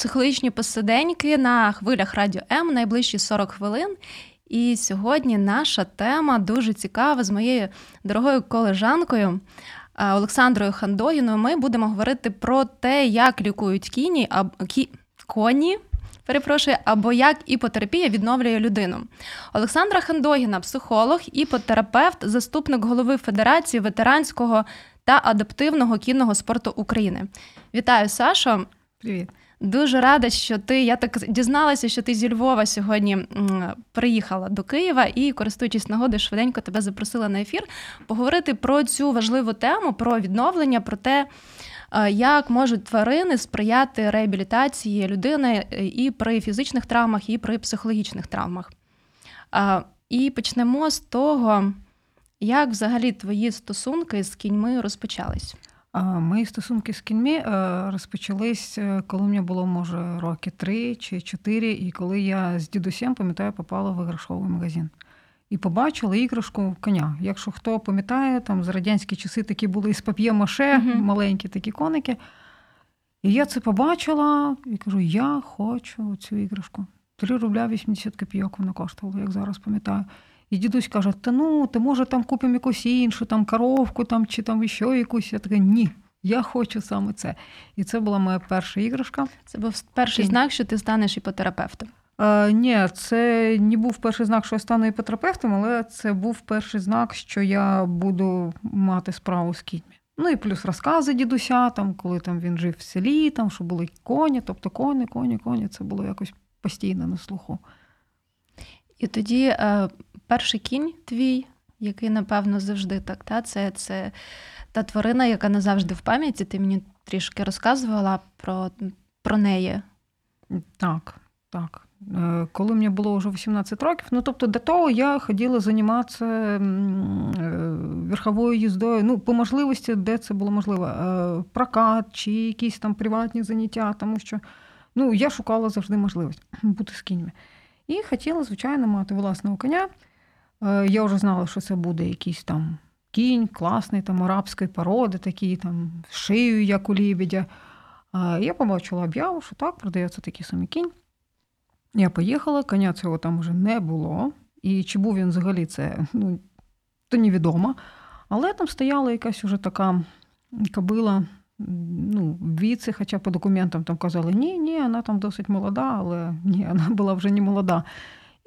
психологічні посиденьки на хвилях радіо М найближчі 40 хвилин. І сьогодні наша тема дуже цікава з моєю дорогою колежанкою Олександрою Хандогіною. Ми будемо говорити про те, як лікують кіні або кі... коні. Перепрошую, або як іпотерапія відновлює людину. Олександра Хандогіна, психолог, іпотерапевт, заступник голови Федерації ветеранського та адаптивного кінного спорту України. Вітаю, Сашо! Привіт. Дуже рада, що ти. Я так дізналася, що ти зі Львова сьогодні приїхала до Києва і, користуючись нагодою, швиденько тебе запросила на ефір поговорити про цю важливу тему, про відновлення, про те, е, як можуть тварини сприяти реабілітації людини е, і при фізичних травмах, і при психологічних травмах. І почнемо з того, як взагалі твої стосунки з кіньми розпочались. Мої стосунки з кіньми е, розпочались, е, коли мені було, може, роки три чи чотири, і коли я з дідусем, пам'ятаю, попала в іграшковий магазин. І побачила іграшку коня. Якщо хто пам'ятає, там з радянські часи такі були із пап'є-маше, uh-huh. маленькі такі коники. І я це побачила і кажу: я хочу цю іграшку. 3 рубля 80 копійок вона коштувала, як зараз пам'ятаю. І дідусь каже: Та ну, ти може там купимо якусь іншу, там коровку там, чи там ще якусь. Я така, ні. Я хочу саме це. І це була моя перша іграшка. Це був перший Кінь. знак, що ти станеш іпотерапевтом. Е, Ні, це не був перший знак, що я стану іпотерапевтом, але це був перший знак, що я буду мати справу з кіньми. Ну і плюс розкази дідуся, там, коли там він жив в селі, там, що були коні, тобто коні, коні, коні. Це було якось постійно на слуху. І тоді е, перший кінь твій, який, напевно, завжди так. Та? Це це та тварина, яка назавжди в пам'яті. Ти мені трішки розказувала про, про неї. Так, так. Е, коли мені було вже 18 років, ну тобто до того я ходила займатися е, верховою їздою, ну, по можливості, де це було можливо, е, прокат чи якісь там приватні заняття, тому що ну, я шукала завжди можливість бути з кіньми. І хотіла, звичайно, мати власного коня. Е, я вже знала, що це буде якийсь там кінь, класний там арабської породи, такий там шию, як у лібедя. Я побачила об'яву, що так, продається такий самий кінь. Я поїхала, коня цього там вже не було. І чи був він взагалі це, ну, то невідомо. Але там стояла якась уже така кобила ну, віці, хоча по документам там казали, ні, ні, вона там досить молода, але ні, вона була вже не молода.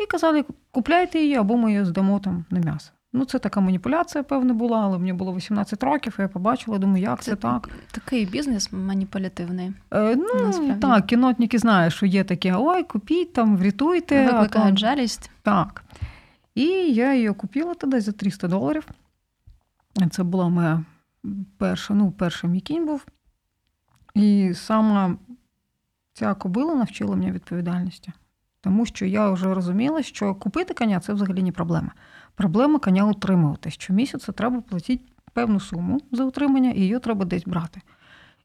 І казали, купляйте її, або ми її здамо там на м'ясо. Ну, це така маніпуляція, певна, була, але мені було 18 років, і я побачила, думаю, як це, це так. Такий бізнес маніпулятивний. Е, Ну, насправді. так, кінотники знають, що є таке: ой, купіть там, врятуйте. Викликають жалість. Так. І я її купила тоді за 300 доларів. Це була моя перша, ну, перший мій кінь був. І саме ця кобила навчила мене відповідальності. Тому що я вже розуміла, що купити коня це взагалі не проблема. Проблема коня утримувати. Щомісяця треба платити певну суму за утримання, і її треба десь брати.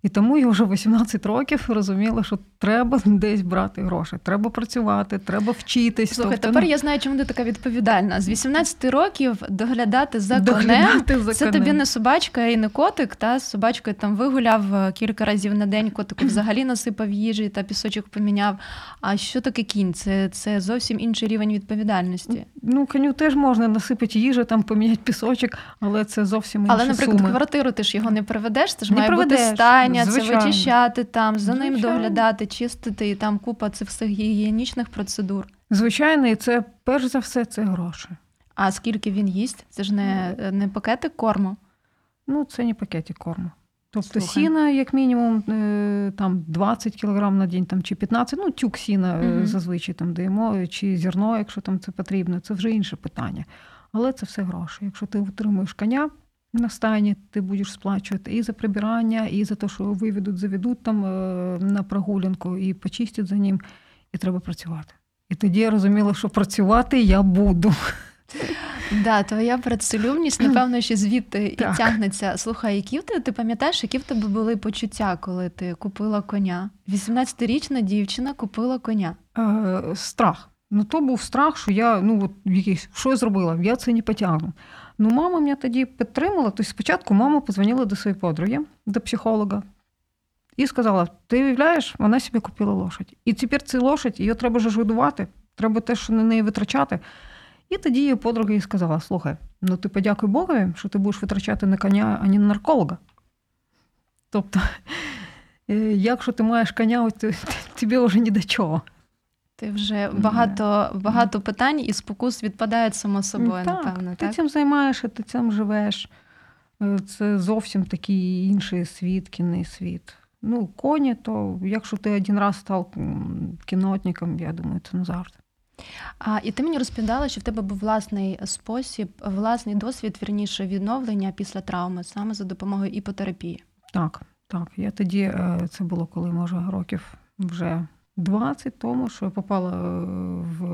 І тому я вже 18 років розуміла, що треба десь брати гроші, треба працювати, треба вчитись. Слухай, тобто, тепер ну... я знаю, чому ти така відповідальна. З 18 років доглядати за доглядати конем за це конем. тобі не собачка і не котик. Та з собачкою там вигуляв е, кілька разів на день, котику взагалі насипав їжі та пісочок поміняв. А що таке кінь? Це це зовсім інший рівень відповідальності. Ну, коню теж можна насипати їжу, там поміняти пісочок, але це зовсім інші Але, наприклад, суми. квартиру ти ж його не приведеш, це ж не має приведеш. бути стань прибирання, це вичищати там, за ним доглядати, чистити і там купа цих всіх гігієнічних процедур. Звичайно, і це перш за все це гроші. А скільки він їсть? Це ж не не пакети корму? Ну, це не пакети корму. Тобто Слухай. сіна, як мінімум, е, там 20 кг на день там, чи 15, ну, тюк сіна угу. зазвичай там даємо, чи зерно, якщо там це потрібно, це вже інше питання. Але це все гроші. Якщо ти утримуєш коня, на стайні ти будеш сплачувати і за прибирання, і за те, що виведуть, заведуть там е, на прогулянку і почистять за ним, і треба працювати. І тоді я розуміла, що працювати я буду. Да, твоя працелюбність, напевно, ще звідти і Так. тягнеться. Слухай, які в тебе, ти пам'ятаєш, які в тебе були почуття, коли ти купила коня? 18-річна дівчина купила коня. Е, страх. Ну, то був страх, що я ну, от, якийсь, що я зробила, я це не потягну. Ну, мама мене тоді підтримала. Тобто спочатку мама позвонила до своєї подруги, до психолога, і сказала: ти уявляєш, вона собі купила лошадь. І тепер цю лошадь, її треба ж годувати, треба те, що на неї витрачати. І тоді її подруга їй сказала: слухай, ну ти подякуй Богові, що ти будеш витрачати на коня, а не на нарколога. Тобто, е, якщо ти маєш коня, ти- тобі вже ні до чого. Ти вже багато, багато питань і спокус відпадають само собою, так, напевно. ти Так? цим займаєшся, ти цим живеш. Е, Це зовсім такий інший світ, кінний світ. Ну, коні, то якщо ти один раз став кінотником, я думаю, це назавжди. А, і ти мені розповідала, що в тебе був власний спосіб, власний досвід, вірніше, відновлення після травми, саме за допомогою іпотерапії. Так, так. Я тоді, е, це було коли, може, років вже 20 тому, що я попала е, в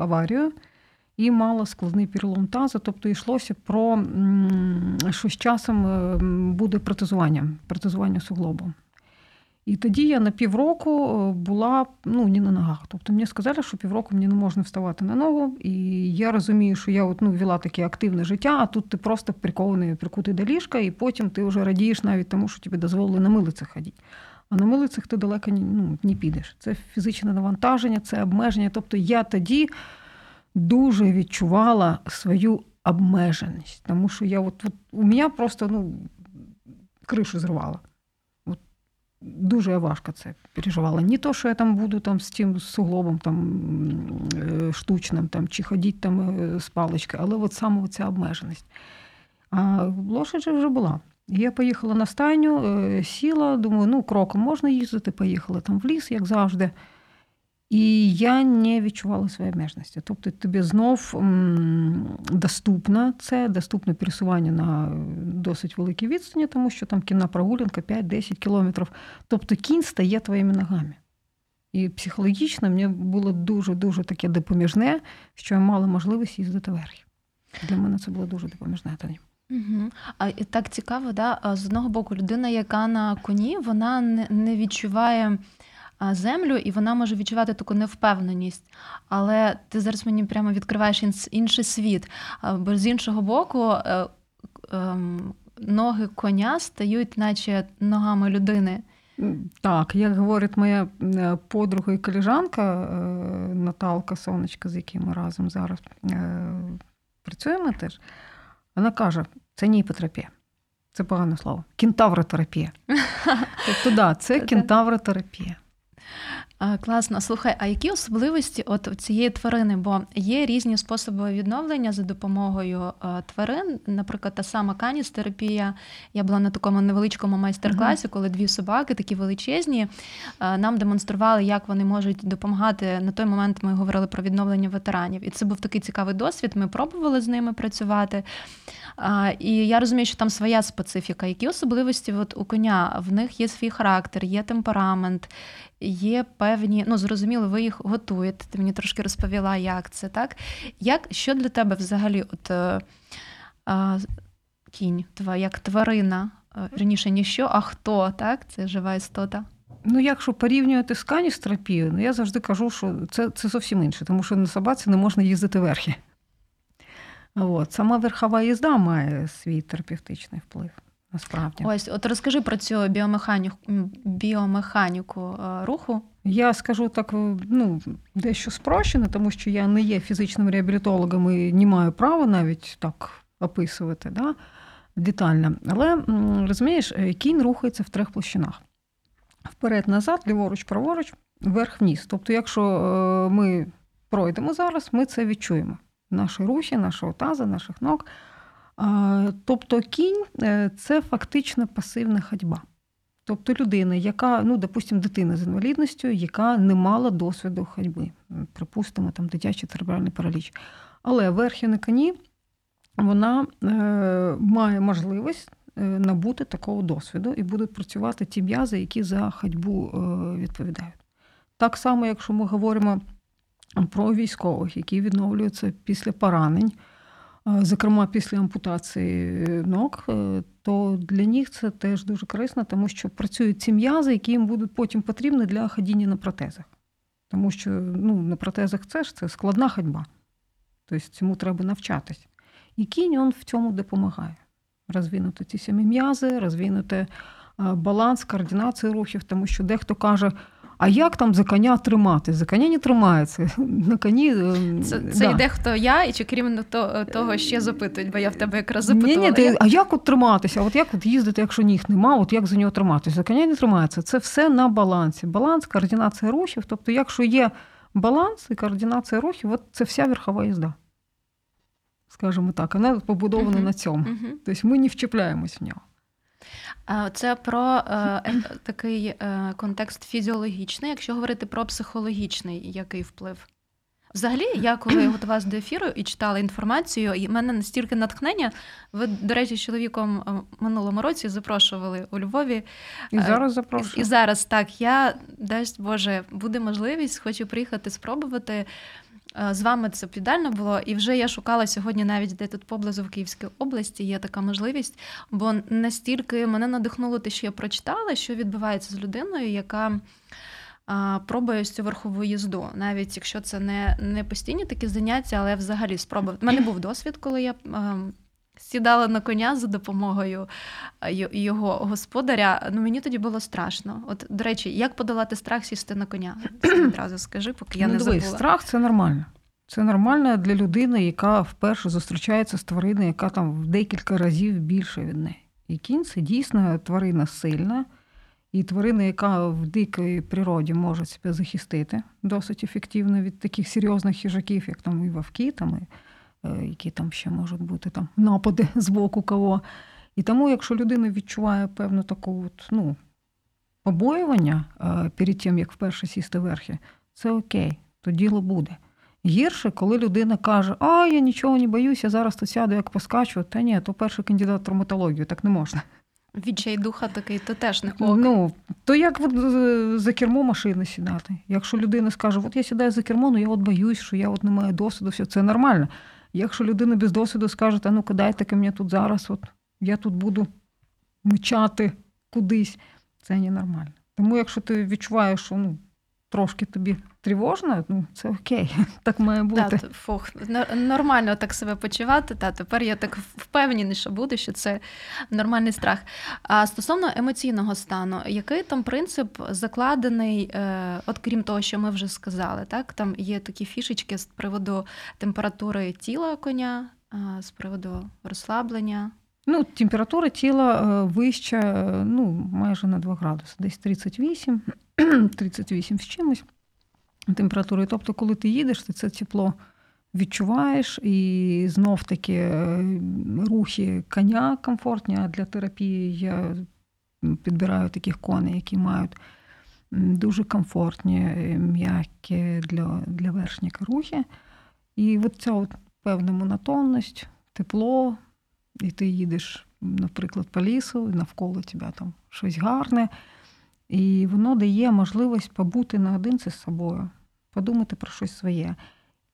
аварію і мала складний перелом тазу. Тобто йшлося про що з часом е, буде протезування, протезування суглобу. І тоді я на півроку е, була ну, не на ногах. Тобто мені сказали, що півроку мені не можна вставати на ногу. І я розумію, що я от, ну, вела таке активне життя, а тут ти просто прикований, прикутий до ліжка, і потім ти вже радієш навіть тому, що тобі дозволили на милицях ходити. А на милицях ти далеко ну, не підеш. Це фізичне навантаження, це обмеження. Тобто я тоді дуже відчувала свою обмеженість, тому що я от, от у мене просто ну, кришу зривала. От, дуже я важко це переживала. Не то, що я там буду там, з тим суглобом там, е, штучним там, чи ходити там е, з паличкою, але от саме ця обмеженість. А лошадь вже була. Я поїхала на стайню, е, сіла, думаю, ну, кроком можна їздити, поїхала там в ліс, як завжди. І я не відчувала своєї обмеженості. Тобто тобі знов доступно це, доступне пересування на досить великій відстані, тому що там кінна прогулянка 5-10 кілометрів. Тобто кінь стає твоїми ногами. І психологічно мені було дуже-дуже таке допоміжне, що я мала можливість їздити верхи. Для мене це було дуже допоміжне тоді. Угу. А так цікаво, да? з одного боку, людина, яка на коні, вона не, відчуває землю, і вона може відчувати таку невпевненість. Але ти зараз мені прямо відкриваєш інший світ. Бо з іншого боку, е, ем, ноги коня стають, наче ногами людини. Так, як говорить моя е, подруга і колежанка е, Наталка Сонечка, з якою ми разом зараз працюємо теж, вона каже: це не іпотерапія. Це погане слово. Кентавротерапія. Тобто, да, це кентавротерапія. Класно. Слухай, а які особливості от цієї тварини? Бо є різні способи відновлення за допомогою тварин. Наприклад, та сама каністерапія. Я була на такому невеличкому майстер-класі, коли дві собаки, такі величезні, нам демонстрували, як вони можуть допомагати. На той момент ми говорили про відновлення ветеранів. І це був такий цікавий досвід. Ми пробували з ними працювати. І я розумію, що там своя специфіка. Які особливості от у коня? В них є свій характер, є темперамент, є певні, ну зрозуміло, ви їх готуєте. Ти мені трошки розповіла, як це так. Як що для тебе взагалі, от е, а, кінь, тва, як тварина, е, вірніше, не що, а хто, так? Це жива істота. Ну, якщо порівнювати з каністерапією, ну я завжди кажу, що це, це зовсім інше, тому що на собаці не можна їздити верхи. От. Сама верхова їзда має свій терапевтичний вплив, насправді. Ось, от розкажи про цю біомеханіку, біомеханіку е, руху. Я скажу так, ну, дещо спрощено, тому що я не є фізичним реабілітологом і не маю права навіть так описувати да, детально. Але розумієш, е, кінь рухається в трьох площинах: вперед-назад, ліворуч, праворуч, вверх-вниз. Тобто, якщо е, ми пройдемо зараз, ми це відчуємо. Наші рухи, нашого таза, наших ног. Тобто кінь е, це фактично пасивна ходьба. Тобто людина, яка, ну, допустимо, дитина з інвалідністю, яка не мала досвіду ходьби, припустимо, там дитячий церебральний параліч. Але верхи на коні вона е, має можливість е, набути такого досвіду і будуть працювати ті м'язи, які за ходьбу відповідають. Так само, якщо ми говоримо про військових, які відновлюються після поранень, зокрема після ампутації ног, то для них це теж дуже корисно, тому що працюють ці м'язи, які їм будуть потім потрібні для ходіння на протезах. Тому що ну, на протезах це ж це складна ходьба. Тобто цьому треба навчатись. І кінь він в цьому допомагає. Розвинути ці самі м'язи, розвинути баланс, координацію рухів, тому що дехто каже, а як там за коня тримати? За коня не тримається. На коні... Ем, це це да. йде хто я, і чи крім того ще запитують, бо я в тебе якраз запитувала. Ні, ні, ти, А як от триматися? От як от їздити, якщо ніг нема, от як за нього триматися? За коня не тримається. Це все на балансі. Баланс, координація рухів. Тобто, якщо є баланс і координація рухів, от це вся верхова їзда. Скажімо так, вона побудована uh-huh. на цьому. Uh-huh. Тобто ми не вчіпляємось в нього. Це про е, такий е, контекст фізіологічний, якщо говорити про психологічний який вплив. Взагалі, я коли готувалася до ефіру і читала інформацію, і в мене настільки натхнення. Ви, до речі, з чоловіком е, минулому році запрошували у Львові. І зараз запрошую. І зараз так. Я дасть Боже, буде можливість, хочу приїхати спробувати. Е, з вами це підально було, і вже я шукала сьогодні, навіть де тут поблизу в Київській області є така можливість, бо настільки мене надихнуло те, що я прочитала, що відбувається з людиною, яка пробує цю верхову їзду, навіть якщо це не не постійні такі заняття, але взагалі спробувати. У мене був досвід, коли я. Сідала на коня за допомогою його господаря. Ну мені тоді було страшно. От, до речі, як подолати страх сісти на коня? Одразу скажи, поки я ну, не забула. Страх це нормально. Це нормально для людини, яка вперше зустрічається з твариною, яка там в декілька разів більше від неї. І кінь це дійсно тварина сильна, і тварина, яка в дикій природі може себе захистити досить ефективно від таких серйозних хижаків, як там і вовки, там, і Е, які там ще можуть бути там напади з боку кого. І тому, якщо людина відчуває певну таку от, ну, побоювання е, перед тим, як вперше сісти верхи, це окей, то діло буде. Гірше, коли людина каже, а я нічого не боюся, я зараз тут сяду, як поскачу, та ні, то перший кандидат в травматологію, так не можна. Відчай духа такий, то теж не ок. Ну, то як от за кермо машини сідати? Якщо людина скаже, от я сідаю за кермо, ну я от боюсь, що я от не маю досвіду, все це нормально. Якщо людина без досвіду скаже, а ну кидайте мені тут зараз, от я тут буду мчати кудись, це ненормально. Тому якщо ти відчуваєш, що ну, трошки тобі тривожно, ну це окей, так має бути. Та, фух, Нормально так себе почувати. Та тепер я так впевненіша буду, що це нормальний страх. А стосовно емоційного стану, який там принцип закладений, е, от крім того, що ми вже сказали, так там є такі фішечки з приводу температури тіла коня, з приводу розслаблення. Ну, температура тіла е, вища, е, ну, майже на 2 градуси, десь 38, 38 з чимось температури. Тобто, коли ти їдеш, ти це тепло відчуваєш, і знов таки е, рухи коня комфортні, а для терапії я підбираю таких коней, які мають дуже комфортні, м'які для для вершника рухи. І от ця от певна монотонність, тепло, і ти їдеш, наприклад, по лісу, і навколо тебе там щось гарне. І воно дає можливість побути наодинці з собою, подумати про щось своє.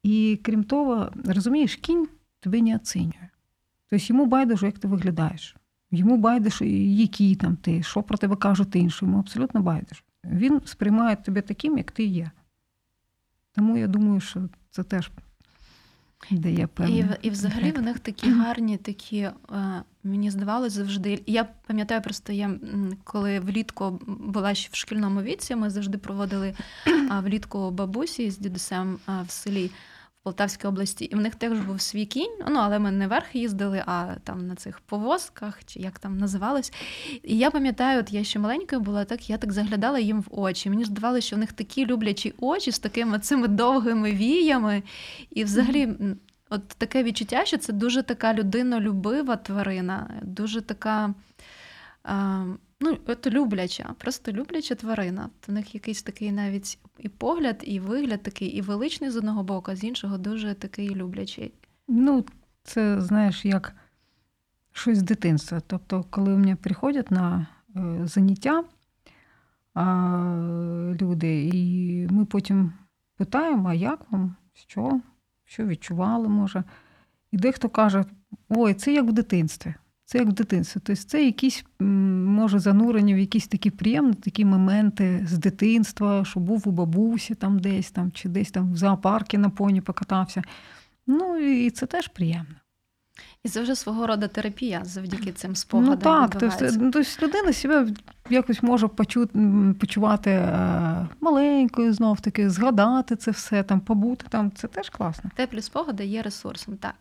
І крім того, розумієш, кінь тебе не оцінює. Тобто йому байдуже, як ти виглядаєш. Йому байдуже, який там ти, що про тебе кажуть інші, йому абсолютно байдуже. Він сприймає тебе таким, як ти є. Тому я думаю, що це теж дає певна. І і взагалі в них такі гарні, такі, е, мені здавалося завжди. Я пам'ятаю, просто я коли влітку була ще в шкільному віці, ми завжди проводили влітку бабусі з дідусем в селі. Полтавській області, і в них теж був свій кінь. Ну, але ми не верх їздили, а там на цих повозках, чи як там називалось. І я пам'ятаю, от я ще маленькою була, так я так заглядала їм в очі. Мені здавалося, що в них такі люблячі очі з такими цими довгими віями. І взагалі, от таке відчуття, що це дуже така людинолюбива тварина, дуже така. Ну, от любляча, просто любляча тварина. В них якийсь такий навіть і погляд, і вигляд такий, і величний з одного боку, а з іншого дуже такий люблячий. Ну, це, знаєш, як щось з дитинства. Тобто, коли у мене приходять на е, заняття люди, і ми потім питаємо, а як вам, що, що відчували, може. І дехто каже, ой, це як в дитинстві. Це як в дитинстві. Тобто це якісь, може, занурення в якісь такі приємні такі моменти з дитинства, що був у бабусі там десь там, чи десь там в зоопаркі на поні покатався. Ну і це теж приємно. І це вже свого роду терапія завдяки цим спогадам. Ну так, тобто, тобто людина себе якось може почу, почувати е, маленькою, знов таки, згадати це все, там, побути там. Це теж класно. Теплі спогади є ресурсом, так.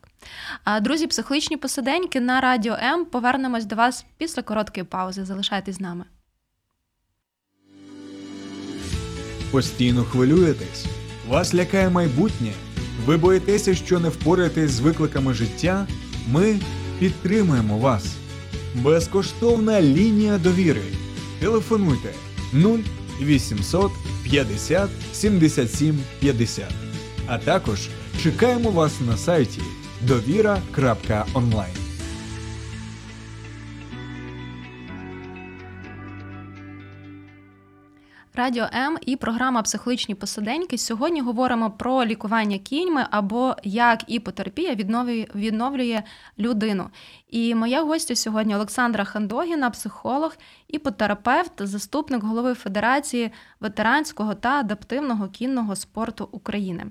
А, Друзі, психологічні посиденьки на радіо М. Повернемось до вас після короткої паузи. Залишайтесь з нами. Постійно хвилюєтесь. Вас лякає майбутнє. Ви боїтеся, що не впораєтесь з викликами життя. Ми підтримуємо вас. Безкоштовна лінія довіри. Телефонуйте 0800 50 77 50. А також чекаємо вас на сайті довіра.онлайн. Радіо М і програма Психологічні посиденьки. Сьогодні говоримо про лікування кіньми або як іпотерапія відновлює, відновлює людину. І моя гостя сьогодні Олександра Хандогіна, психолог, іпотерапевт, заступник голови Федерації ветеранського та адаптивного кінного спорту України.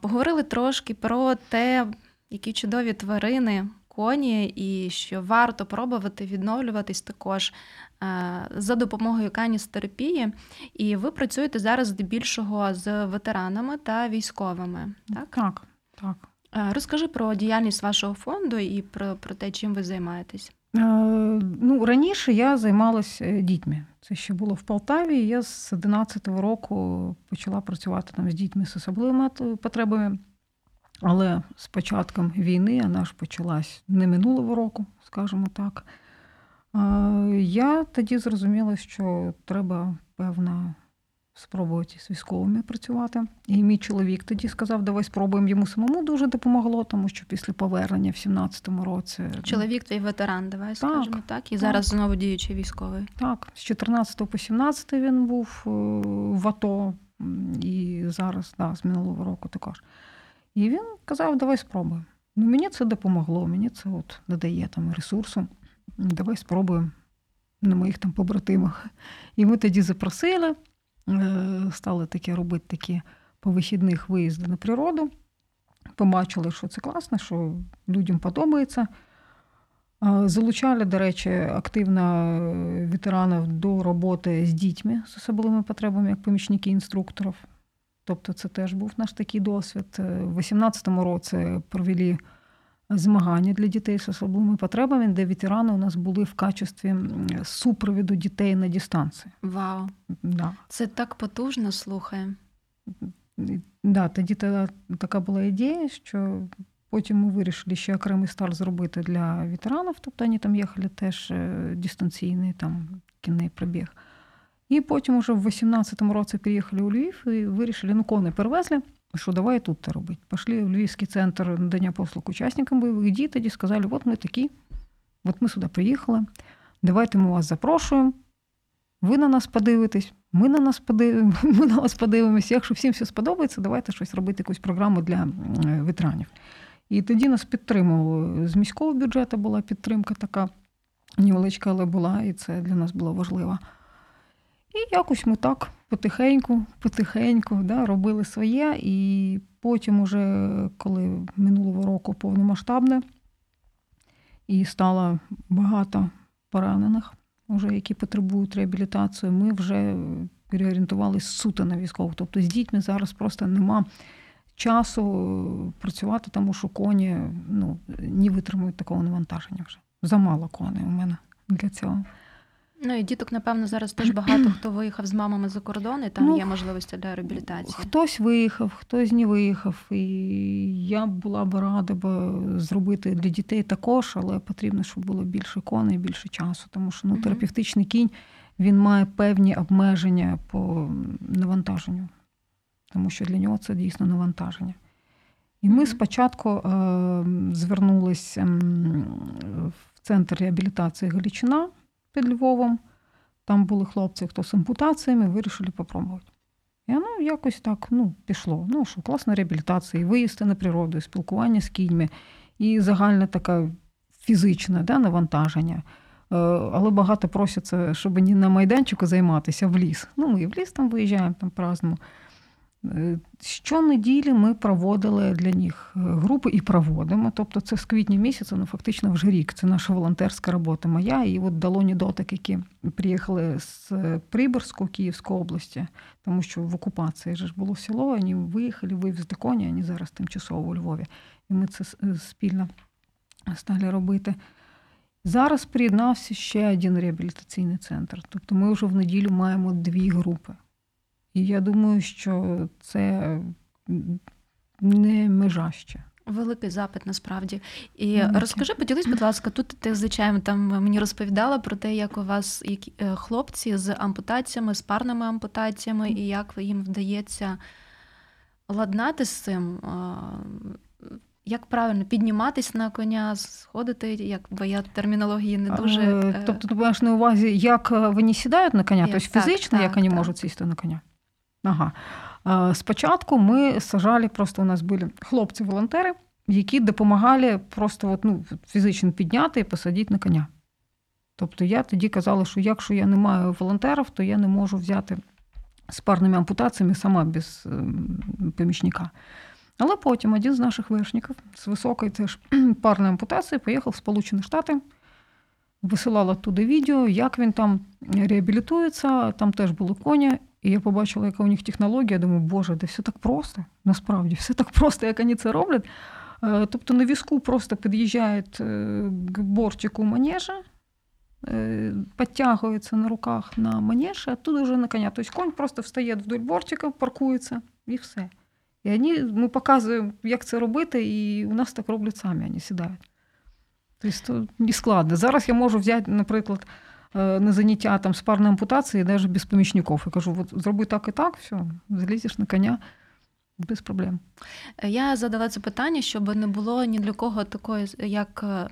Поговорили трошки про те, які чудові тварини. Коні, і що варто пробувати відновлюватись також Е, за допомогою каністерапії, і ви працюєте зараз здебільшого з ветеранами та військовими. Так, так. так. Е, розкажи про діяльність вашого фонду і про, про те, чим ви займаєтесь. Е, ну, Раніше я займалася дітьми. Це ще було в Полтаві. Я з 11-го року почала працювати там з дітьми з особливими потребами. Але з початком війни вона ж почалась не минулого року, скажімо так. Я тоді зрозуміла, що треба, певно, спробувати з військовими працювати. І мій чоловік тоді сказав, давай спробуємо йому самому дуже допомогло, тому що після повернення в 17-му році. Чоловік твій ветеран, давай так, скажемо так. І так. зараз знову діючий військовий. Так, з 14 по 17 він був е, в АТО, і зараз, да, з минулого року також. І він казав, давай спробуємо. Ну, Мені це допомогло, мені це от додає там ресурсу давай спробуємо на моїх там побратимах. І ми тоді запросили, е, стали таке робити такі по вихідних виїзди на природу. Побачили, що це класно, що людям подобається. Залучали, до речі, активно ветеранів до роботи з дітьми з особливими потребами, як помічники інструкторів. Тобто, це теж був наш такий досвід. У 2018 році провели змагання для дітей з особливими потребами, де ветерани у нас були в качестві супровіду дітей на дистанції. Вау! Да. Це так потужно слухає. Да, тоді така була ідея, що потім ми вирішили ще окремий старт зробити для ветеранів, тобто вони там їхали теж е, дистанційний там кінний пробіг. І потім уже в 18-му році приїхали у Львів і вирішили, ну кони перевезли. Что давай тут-то робити. Пошли в Львівський центр надання послуг учасникам бойових дій, тоді сказали, от ми такі, от ми сюди приїхали, давайте ми вас запрошуємо, ви на нас подивитесь, ми на нас подивимо, ми на вас подивимося. Якщо всім все сподобається, давайте щось робити, якусь програму для ветеранів. І тоді нас підтримували. З міського бюджету була підтримка така невеличка, але була, і це для нас було важливо. Якось ми так потихеньку, потихеньку да, робили своє. І потім, уже, коли минулого року повномасштабне, і стало багато поранених, уже, які потребують реабілітації, ми вже переорієнтувалися суто на військових. Тобто з дітьми зараз просто нема часу працювати, тому що коні ну, не витримують такого навантаження вже. Замало коней у мене для цього. Ну і діток, напевно, зараз теж багато хто виїхав з мамами за кордон, і там ну, є можливості для реабілітації. Хтось виїхав, хтось не виїхав. І я була б рада б зробити для дітей також, але потрібно, щоб було більше коней, більше часу. Тому що ну, терапевтичний кінь він має певні обмеження по навантаженню, тому що для нього це дійсно навантаження. І ми спочатку е, звернулися в центр реабілітації Галічина під Львовом. Там були хлопці, хто з ампутаціями, вирішили попробувати. І воно якось так ну, пішло. Ну, що класна реабілітація, і виїзди на природу, і спілкування з кіньми, і загальне таке фізичне да, навантаження. Е, але багато просяться, щоб не на майданчику займатися, а в ліс. Ну, ми і в ліс там виїжджаємо, там празднуємо. Е, щонеділі ми проводили для них е, групи і проводимо. Тобто це з квітня місяця, ну фактично вже рік. Це наша волонтерська робота моя. І от Далоні Дотик, які приїхали з Приборську Київської області, тому що в окупації ж було село, вони виїхали, вивезли коні, вони зараз тимчасово у Львові. І ми це е, спільно стали робити. Зараз приєднався ще один реабілітаційний центр. Тобто ми вже в неділю маємо дві групи. І я думаю, що це не межа ще. Великий запит насправді. І Великий. розкажи, поділись, будь ласка, тут ти звичайно там мені розповідала про те, як у вас е, хлопці з ампутаціями, з парними ампутаціями, і як їм вдається ладнати з цим. Як правильно підніматись на коня, сходити, як бо я термінології не дуже. Е, тобто, ти маєш на увазі, як вони сідають на коня, тобто фізично, так, як вони так. можуть сісти на коня? Ага. Спочатку ми сажали, просто у нас були хлопці-волонтери, які допомагали просто от, ну, фізично підняти і посадити на коня. Тобто я тоді казала, що якщо я не маю волонтерів, то я не можу взяти з парними ампутаціями сама без ем, помічника. Але потім один з наших вершників з високої теж парної ампутації поїхав в Сполучені Штати, висилав туди відео, як він там реабілітується, там теж були коні. І я побачила, яка у них технологія. Думаю, боже, де все так просто. Насправді, все так просто, як вони це роблять. Е, тобто на візку просто під'їжджають к бортику манежа, е, підтягується на руках на манеж, а тут уже на коня. Тобто конь просто встає вдоль бортика, паркується і все. І вони, ми показуємо, як це робити, і у нас так роблять самі, вони сідають. Тобто не складно. Зараз я можу взяти, наприклад. Е, на заняття там, з парної ампутації, навіть без помічників. Я кажу, от зроби так і так, все, залізеш на коня. Без проблем. Я задала це питання, щоб не було ні для кого такої, як е,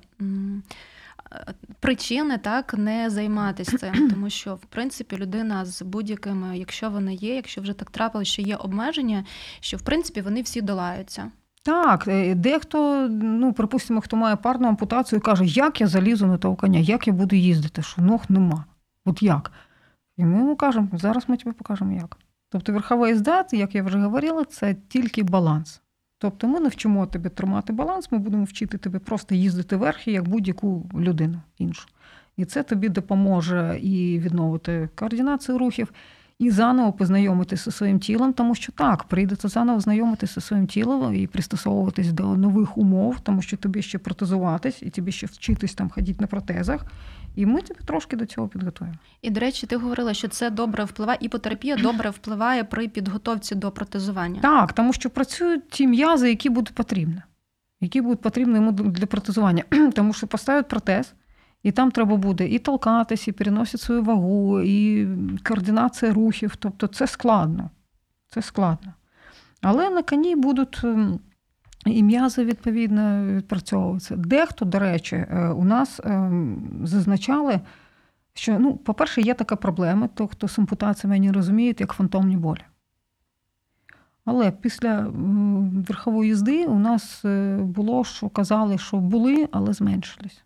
причини так не займатися цим, тому що в принципі людина з будь-якими, якщо вони є, якщо вже так трапилося, що є обмеження, що в принципі вони всі долаються. Так, е, дехто, ну припустимо, хто має парну ампутацію, каже, як я залізу на того коня, як я буду їздити, що ног нема. От як? І ми йому кажемо, зараз ми тобі покажемо як. Тобто верхова їзда, як я вже говорила, це тільки баланс. Тобто ми не вчимо тебе тримати баланс, ми будемо вчити тебе просто їздити верхи, як будь-яку людину іншу. І це тобі допоможе і відновити координацію рухів, і заново познайомитися зі своїм тілом, тому що так, прийдеться заново знайомитися зі своїм тілом і пристосовуватись до нових умов, тому що тобі ще протезуватись, і тобі ще вчитись там ходити на протезах. І ми тебе трошки до цього підготуємо. І до речі, ти говорила, що це добре впливає, іпотерапія добре впливає при підготовці до протезування. Так, тому що працюють ті м'язи, які будуть потрібні, які будуть потрібні йому для протезування, тому що поставлять протез. І там треба буде і толкатись, і переносити свою вагу, і координація рухів. Тобто це складно. Це складно. Але на коні будуть ем, і м'язи відповідно відпрацьовуватися. Дехто, до речі, е, у нас ем, зазначали, що, ну, по-перше, є така проблема, то хто з ампутаціями не розуміють, як фантомні болі. Але після верхової їзди у нас е, було, що казали, що були, але зменшились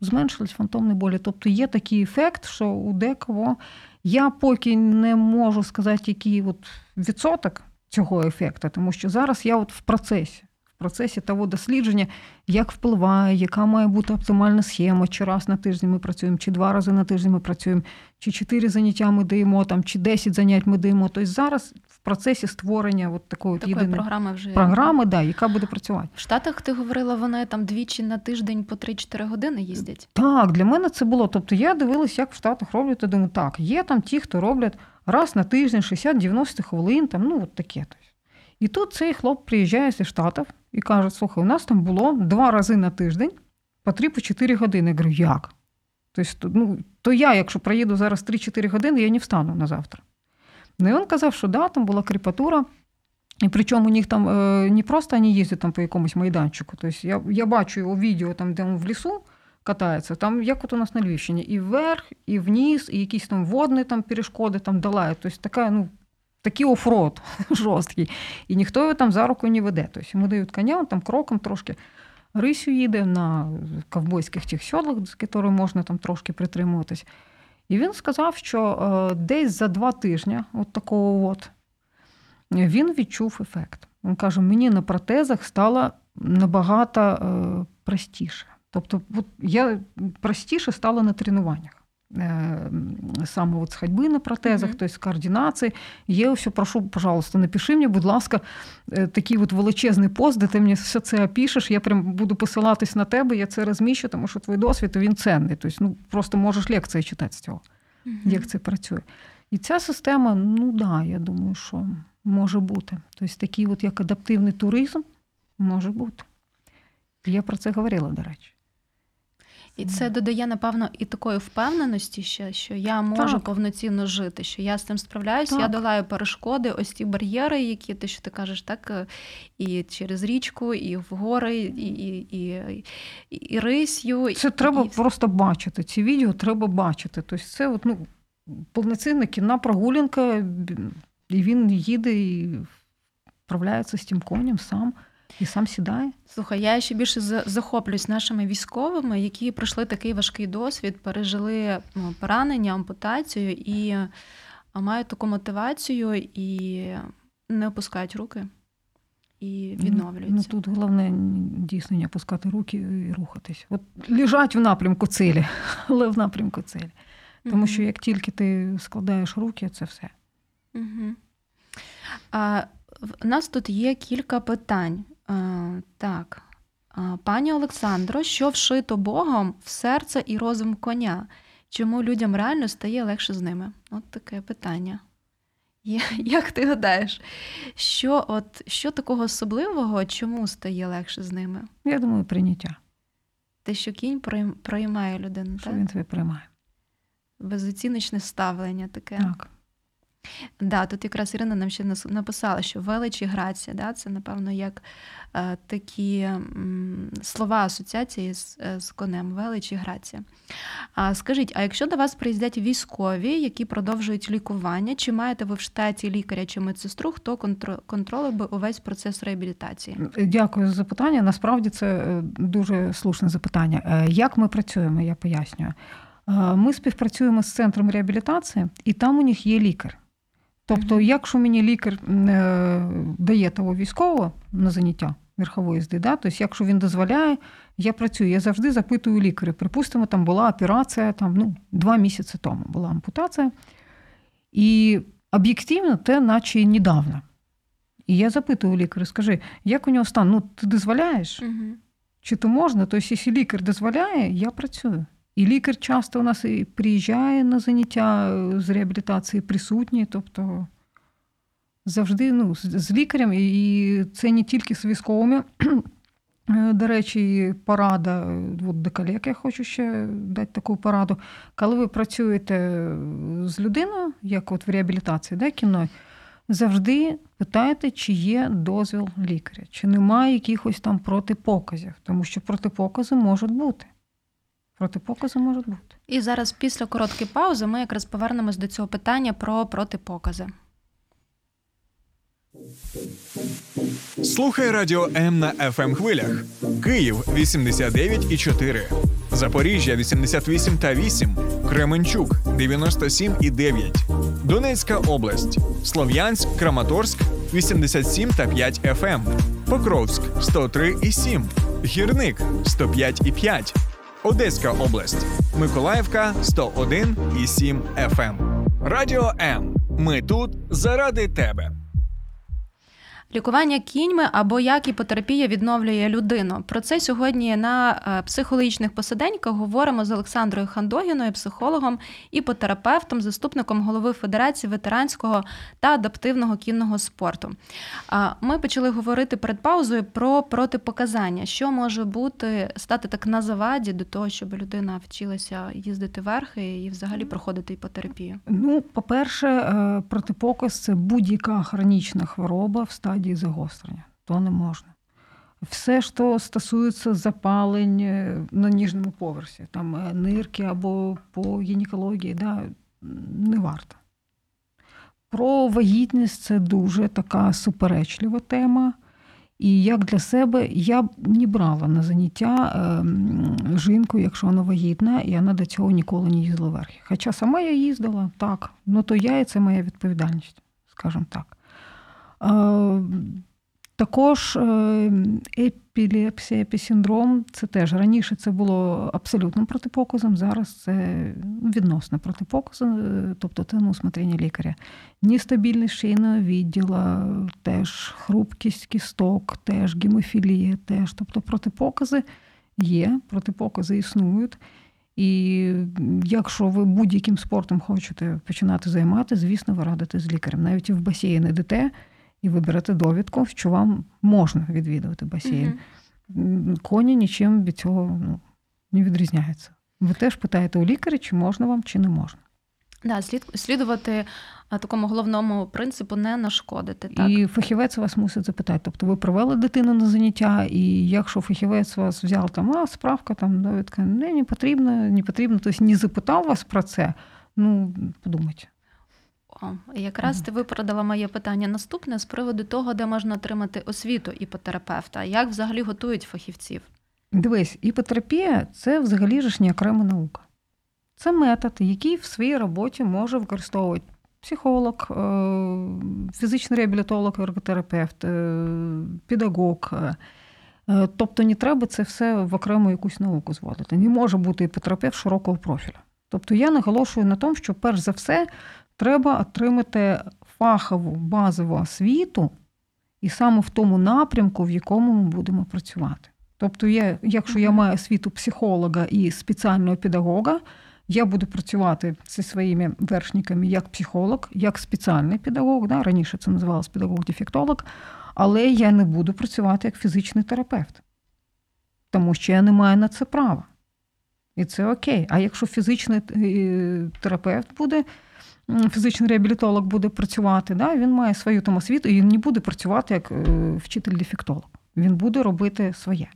зменшились фантомні болі. Тобто є такий ефект, що у декого я поки не можу сказати, який от відсоток цього ефекту, тому що зараз я от в процесі. Процесі того дослідження, як впливає, яка має бути оптимальна схема, чи раз на тиждень ми працюємо, чи два рази на тиждень ми працюємо, чи чотири заняття ми даємо, там, чи десять занять ми даємо. Тобто зараз процесі створення от такої, такої єдиної програми, вже програми, да, яка буде працювати. В Штатах ти говорила, вони там двічі на тиждень по 3-4 години їздять. Так, для мене це було. Тобто я дивилася, як в Штатах роблять, і думаю, так, є там ті, хто роблять раз на тиждень, 60-90 хвилин, там, ну от таке. І тут цей хлоп приїжджає зі Штатів і каже: слухай, у нас там було два рази на тиждень по 3-4 години. Я говорю, як? Тобто, ну, то я, якщо проїду зараз 3-4 години, я не встану на завтра. Ну і він казав, що да, там була кріпатура, І причому у них там е, не просто вони їздять там по якомусь майданчику. Тобто я я бачу його відео, там, де він в лісу катається, там як от у нас на Львівщині, і вверх, і вниз, і якісь там водні там перешкоди там долають. Тобто така, ну, такий офрод жорсткий. І ніхто його там за руку не веде. Тобто йому дають коня, він там кроком трошки рисю їде на ковбойських тих сьодлах, з якими можна там трошки притримуватись. І він сказав, що е, десь за два тижні, от такого от, він відчув ефект. Він каже: мені на протезах стало набагато е, простіше. Тобто, от я простіше стало на тренуваннях. Е, саме от з ходьби на протезах, mm-hmm. тобто з координації. Є все, прошу, пожалуйста, напиши мені, будь ласка, е, такий от величезний пост, де ти мені все це опишеш, я прям буду посилатись на тебе, я це розміщу, тому що твій досвід він ценний. Тобто, ну, просто можеш лекції читати з цього, mm-hmm. як це працює. І ця система, ну да, я думаю, що може бути. Тобто такий, от як адаптивний туризм, може бути. Я про це говорила, до речі. І це додає, напевно, і такої впевненості, ще, що я можу так. повноцінно жити, що я з цим справляюся, я долаю перешкоди, ось ті бар'єри, які ти що ти кажеш, так е, і через річку, і в гори, і і, і, і рисью. Це і, треба і... просто бачити. Ці відео треба бачити. Тобто це от, ну, повноцінна кінна прогулянка, і він їде і вправляється з тим конем сам. І сам сідає. Слухай, я ще більше захоплююсь нашими військовими, які пройшли такий важкий досвід, пережили ну, поранення, ампутацію і мають таку мотивацію і не опускають руки і ну, відновлюються. Ну, Тут головне дійсно не опускати руки і рухатись. От лежать в напрямку цілі, але в напрямку цілі. Тому що як тільки ти складаєш руки, це все. Угу. А, У нас тут є кілька питань. Е, так. Пані Олександро, що вшито Богом в серце і розум коня? Чому людям реально стає легше з ними? От таке питання. Як ти гадаєш, що от, що такого особливого, чому стає легше з ними? Я думаю, прийняття. Те, що кінь приймає людину, що так? він тебе приймає. Безоціночне ставлення таке. Так. Да, Тут якраз Ірина нам ще написала, що велич і грація, да, це, напевно, як е, такі м, слова асоціації з, е, з конем, велич і грація. А скажіть, а якщо до вас приїздять військові, які продовжують лікування, чи маєте ви в штаті лікаря чи медсестру, хто контролює би увесь процес реабілітації? Дякую за запитання. Насправді це е, дуже слушне запитання. Е, як ми працюємо, я пояснюю. Ми співпрацюємо з центром реабілітації, і там у них є лікар. Тобто, якщо мені лікар е, дає того військового на заняття верхової їзди, да, тобто, якщо він дозволяє, я працюю, я завжди запитую лікаря. Припустимо, там була операція там, ну, два місяці тому була ампутація. І об'єктивно, те, наче недавно. І я запитую лікаря, скажи, як у нього стан? Ну, ти дозволяєш? Угу. Чи то можна? Тобто, якщо лікар дозволяє, я працюю. І лікар часто у нас і приїжджає на заняття е, з реабілітації, присутній, тобто завжди ну, з лікарем, і це не тільки з військовими. Е, до речі, порада е, от до колег я хочу ще дати таку пораду. Коли ви працюєте з людиною, як от в реабілітації, да, кіною, завжди питайте, чи є дозвіл лікаря, чи немає якихось там протипоказів, тому що протипокази можуть бути. Протипокази можуть бути. І зараз, після короткої паузи, ми якраз повернемось до цього питання про протипокази. Слухай радіо М на fm ем хвилях. Київ 89,4. Запоріжжя 88 та 8. Кременчук 97 і 9. Донецька область. Слов'янськ, Краматорськ 87 та 5 FM. Ем. Покровськ 103 і 7. Гірник 105 і 5. Одеська область, Миколаївка 101 7 FM. Радіо М. Ми тут заради тебе. Лікування кіньми або як іпотерапія відновлює людину. Про це сьогодні на е, психологічних посиденьках говоримо з Олександрою Хандогіною, психологом, іпотерапевтом, заступником голови Федерації ветеранського та адаптивного кінного спорту. Ми почали говорити перед паузою про протипоказання, що може бути стати так на заваді до того, щоб людина вчилася їздити верхи і взагалі проходити іпотерапію. Ну, по-перше, е, протипоказ це будь-яка хронічна хвороба в стадії стадії загострення. То не можна. Все, що стосується запалень е, на ніжному поверсі, там е, нирки або по гінекології, да, не варто. Про вагітність це дуже така суперечлива тема. І як для себе я б не брала на заняття ем, жінку, якщо вона вагітна, і вона до цього ніколи не їздила верхи. Хоча сама я їздила, так, ну то я і це моя відповідальність, скажімо так. Е, також е, епілепсія, епісиндром це теж раніше це було абсолютним протипоказом, зараз це відносно протипоказ, е, тобто це на усмотрення лікаря. Нестабільність шийного відділа, теж хрупкість кісток, теж гемофілія, теж. Тобто протипокази є, протипокази існують. І якщо ви будь-яким спортом хочете починати займатися, звісно, ви радите з лікарем. Навіть і в басейн йдете – і ви берете довідку, що вам можна відвідувати басейн. Угу. Коні нічим від цього ну, не відрізняються. Ви теж питаєте у лікаря, чи можна вам, чи не можна. Да, слід слідувати такому головному принципу не нашкодити. Так? І фахівець вас мусить запитати. Тобто ви провели дитину на заняття, і якщо фахівець вас взяв там, а справка там довідка не, не потрібно, не потрібно, тобто не запитав вас про це, ну подумайте. Якраз ти виправдала моє питання наступне з приводу того, де можна отримати освіту іпотерапевта. Як взагалі готують фахівців? Дивись, іпотерапія це взагалі ж не окрема наука. Це метод, який в своїй роботі може використовувати психолог, е, фізичний реабілітолог, ерготерапевт, е, педагог. Е, тобто не треба це все в окрему якусь науку зводити. Не може бути іпотерапевт широкого профілю. Тобто я наголошую на тому, що перш за все треба отримати фахову базову освіту і саме в тому напрямку, в якому ми будемо працювати. Тобто, я, якщо я маю освіту психолога і спеціального педагога, я буду працювати зі своїми вершниками як психолог, як спеціальний педагог. Да? Раніше це називалось педагог-дефектолог, але я не буду працювати як фізичний терапевт, тому що я не маю на це права. І це окей. А якщо фізичний е, терапевт буде фізичний реабілітолог буде працювати, да, він має свою там освіту, і він не буде працювати як е, вчитель-дефектолог. Він буде робити своє.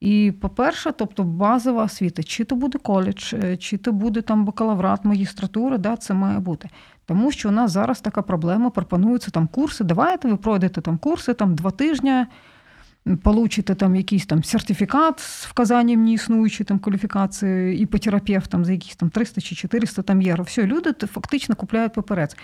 І, по-перше, тобто базова освіта, чи то буде коледж, е, чи то буде там бакалаврат, магістратура, да, це має бути. Тому що у нас зараз така проблема, пропонуються там курси. Давайте ви пройдете там курси там два тижні получите там якийсь там сертифікат з вказанням неіснуючої там кваліфікації іпотерапевтом за якісь там 300 чи 400 там євро. Все, люди фактично купляють паперець.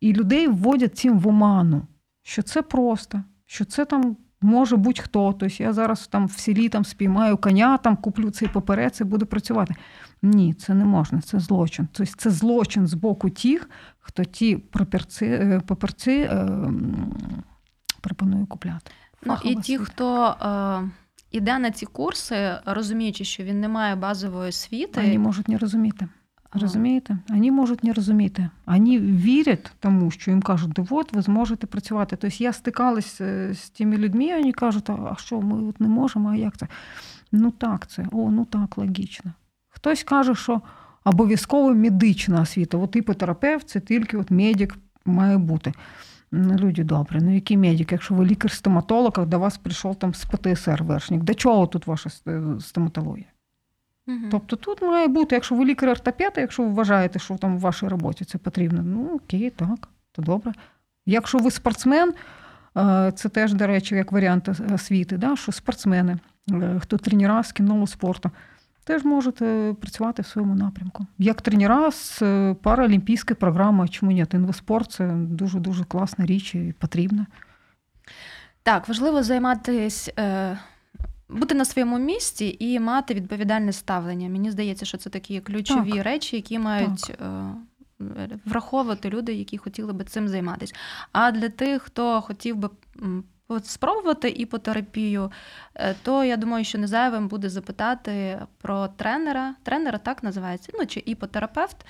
І людей вводять цим в оману, що це просто, що це там може будь-хто. Тобто я зараз там в селі там спіймаю коня, там куплю цей паперець і буду працювати. Ні, це не можна, це злочин. Тобто це злочин з боку тих, хто ті паперці, е, паперці е, пропонує купляти. Ну і ті, хто е, іде на ці курси, розуміючи, що він не має базової освіти. Вони можуть не розуміти. Розумієте? Вони можуть не розуміти. Вони вірять тому, що їм кажуть, да от ви зможете працювати. Тобто я стикалась е, з тими людьми, вони кажуть, а що, ми от не можемо, а як це? Ну так це, о, ну так, логічно. Хтось каже, що обов'язково медична освіта. От іпотерапевт це тільки от медик має бути. Ну, люди добрі, ну який медик, якщо ви лікар-стоматолог, а до вас прийшов там з ПТСР вершник, до чого тут ваша стоматологія? Угу. Тобто тут має бути, якщо ви лікар-ортопед, якщо ви вважаєте, що там в вашій роботі це потрібно, ну окей, так, то добре. Якщо ви спортсмен, е, це теж, до речі, як варіант освіти, да, що спортсмени, е, хто тренера з кінного спорту теж можете працювати в своєму напрямку. Як тренера з е, паралімпійської програми, чому ні? Інвеспорт це дуже дуже класна річ і потрібна. Так, важливо займатися. Е... Бути на своєму місці і мати відповідальне ставлення. Мені здається, що це такі ключові так. речі, які мають так. Е, враховувати люди, які хотіли би цим займатися. А для тих, хто хотів би спробувати іпотерапію, е, то я думаю, що не зайвим буде запитати про тренера. Тренера так називається, ну чи іпотерапевт,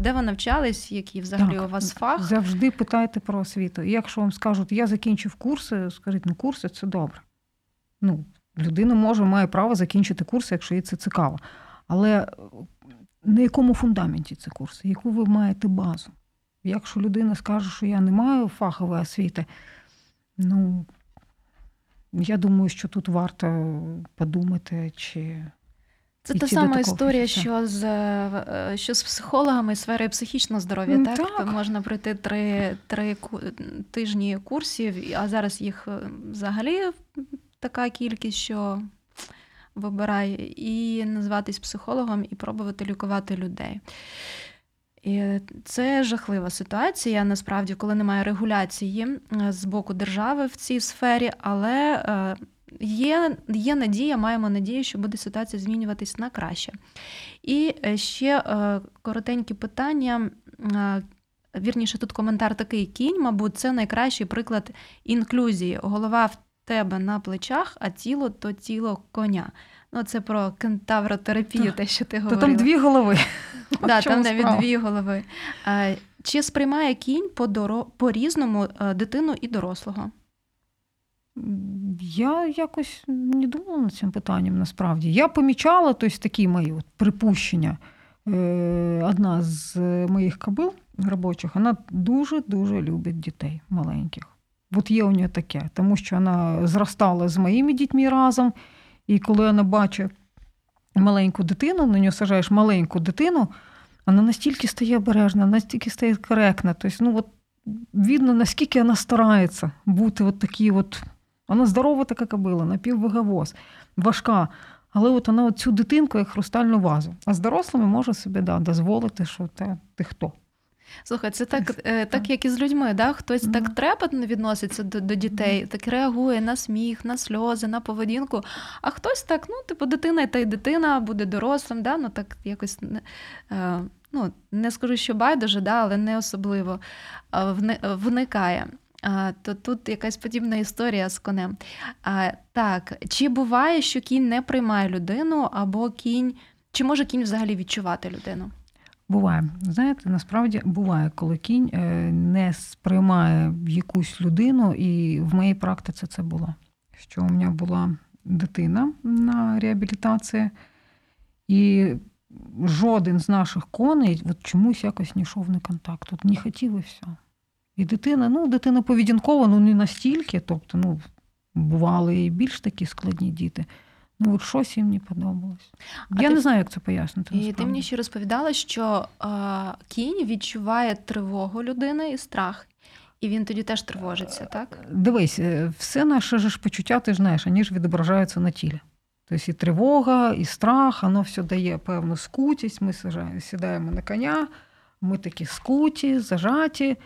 де ви навчались, який взагалі так, у вас фах. Завжди питайте про освіту. І якщо вам скажуть, я закінчив курси, скажіть, ну курси це добре. Ну, Людина може, має право закінчити курси, якщо їй це цікаво. Але на якому фундаменті це курси, яку ви маєте базу? Якщо людина скаже, що я не маю фахової освіти, Ну, я думаю, що тут варто подумати, чи Це та сама історія, що з, е, що з психологами сфери психічного здоров'я. М, Так? так. можна пройти три, три тижні курсів, а зараз їх е, взагалі така кількість, що вибирай, і назватись психологом і пробувати лікувати людей. І це жахлива ситуація, насправді, коли немає регуляції е, з боку держави в цій сфері, але е, є, є надія, маємо надію, що буде ситуація змінюватись на краще. І е, ще коротенькі питання. Вірніше, тут коментар такий: кінь, мабуть, це найкращий приклад інклюзії. Голова в тебе на плечах, а тіло то тіло коня. Ну, це про кентавротерапію, те, що ти то говорила. там дві голови. Да, там навіть справа? дві голови. А, Чи сприймає кінь по-доро- по-різному е, дитину і дорослого? Я якось не думала над цим питанням насправді. Я помічала тобто, такі мої от припущення. Е, Одна з моїх кобил робочих, вона дуже-дуже любить дітей маленьких. От є у нього таке, тому що вона зростала з моїми дітьми разом, і коли вона бачить маленьку дитину, на нього сажаєш маленьку дитину, вона настільки стає обережна, настільки стає коректна. Тобто, ну, от, видно, наскільки вона старається бути от такій от вона здорова така кобила, напіввиговоз, важка. Але от вона цю дитинку як хрустальну вазу. А з дорослими може собі да, дозволити, що те, ти хто. Слухай, це так, е, так як і з людьми. Да? Хтось Ну. так трепетно відноситься до, до дітей, так реагує на сміх, на сльози, на поведінку. А хтось так, ну, типу, дитина та й дитина буде дорослим, да? ну так якось е, ну, не скажу, що байдуже, да? але не особливо вникає. То тут якась подібна історія з конем. Так, чи буває, що кінь не приймає людину, або кінь, чи може кінь взагалі відчувати людину? Буває. Знаєте, насправді буває, коли кінь е, не сприймає якусь людину, і в моїй практиці це було. Що у мене була дитина на реабілітації, і жоден з наших коней от чомусь якось не йшов на контакт. От не хотів і все. І дитина, ну, дитина поведінкова, ну не настільки, тобто, ну, бували і більш такі складні діти. Ну, от щось їм не подобалось. А Я ти- не знаю, як це пояснити. І ти мені ще розповідала, що е, кінь відчуває тривогу людини і страх, і він тоді теж тривожиться, так? Дивись, е, все наше ж почуття, ти ж знаєш, вони ж відображаються на тілі. Тобто і тривога, і страх, воно все дає певну скутість. Ми сідаємо на коня, ми такі скуті, зажаті,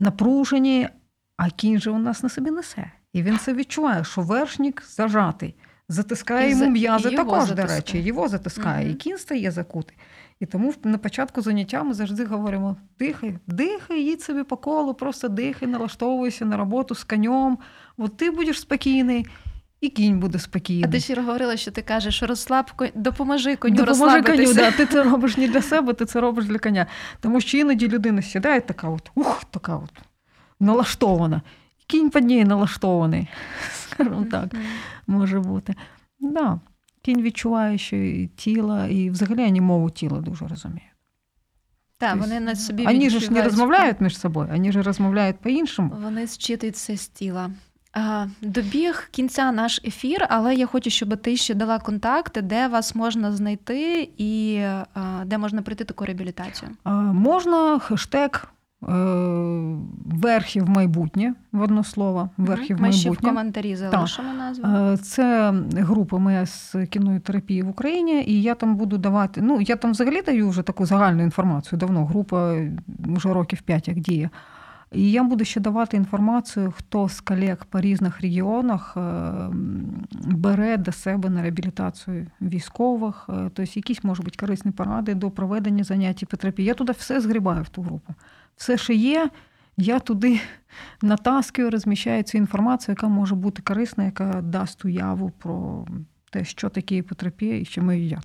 напружені, а кінь же у нас на собі несе. І він це відчуває, що вершник зажатий. Затискає йому м'язи також, до речі, його затискає, Мгм. і кінь стає закутий. І тому на початку заняття ми завжди говоримо: дихай, дихай, їдь собі по колу, просто дихай, налаштовуйся на роботу з конем. От ти будеш спокійний, і кінь буде спокійний. А ти ще говорила, що ти кажеш, розслаб конь, допоможи коню Допоможи коню, да, ти це робиш не для себе, ти це робиш для коня. Тому що іноді людина сідає така, от, ух, така от, налаштована. Кінь нею налаштований, скажімо так, може бути. Да. Кінь відчуває, що і тіло, і взагалі вони мову тіла дуже розуміють. Так, Тобто, вони на собі Вони ж не розмовляють між собою, вони ж розмовляють по-іншому. Вони зчитують це з тіла. Добіг кінця наш ефір, але я хочу, щоб ти ще дала контакти, де вас можна знайти і де можна пройти таку реабілітацію. Можна хештег е, верхів майбутнє в одно слово. Верхів Ми ще в коментарі залишимо назву. Е, Це група моя з кінної терапії в Україні, і я там буду давати. Ну, я там взагалі даю вже таку загальну інформацію. Давно група вже років 5 як діє. І я буду ще давати інформацію, хто з колег по різних регіонах е, бере до себе на реабілітацію військових, тобто якісь, може бути, корисні поради до проведення занять по терапії. Я туди все згрібаю в ту групу. Все, що є, я туди натаскую, розміщаю цю інформацію, яка може бути корисна, яка дасть уяву про те, що таке іпотерапія і чому ми я.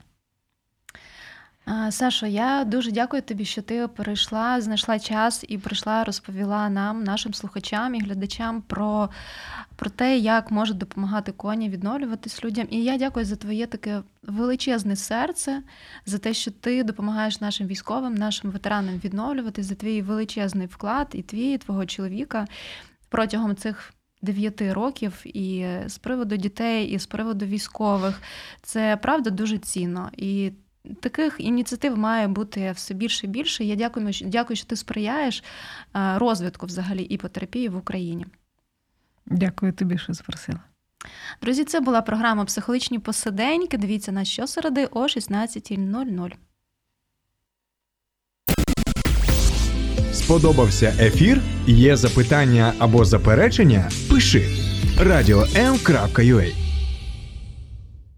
Сашо, я дуже дякую тобі, що ти перейшла, знайшла час і прийшла, розповіла нам, нашим слухачам і глядачам про, про те, як може допомагати коні відновлюватись людям. І я дякую за твоє таке величезне серце, за те, що ти допомагаєш нашим військовим, нашим ветеранам відновлюватись, за твій величезний вклад і твій, і твого чоловіка протягом цих 9 років, і з приводу дітей, і з приводу військових. Це правда дуже цінно. І таких ініціатив має бути все більше і більше. Я дякую, що- дякую, що ти сприяєш е, розвитку взагалі іпотерапії в Україні. Дякую тобі, що запросила. Друзі, це була програма Психологічні посиденьки. Дивіться на щосереди о 16.00. Сподобався ефір? Є запитання або заперечення? Пиши радіом.ua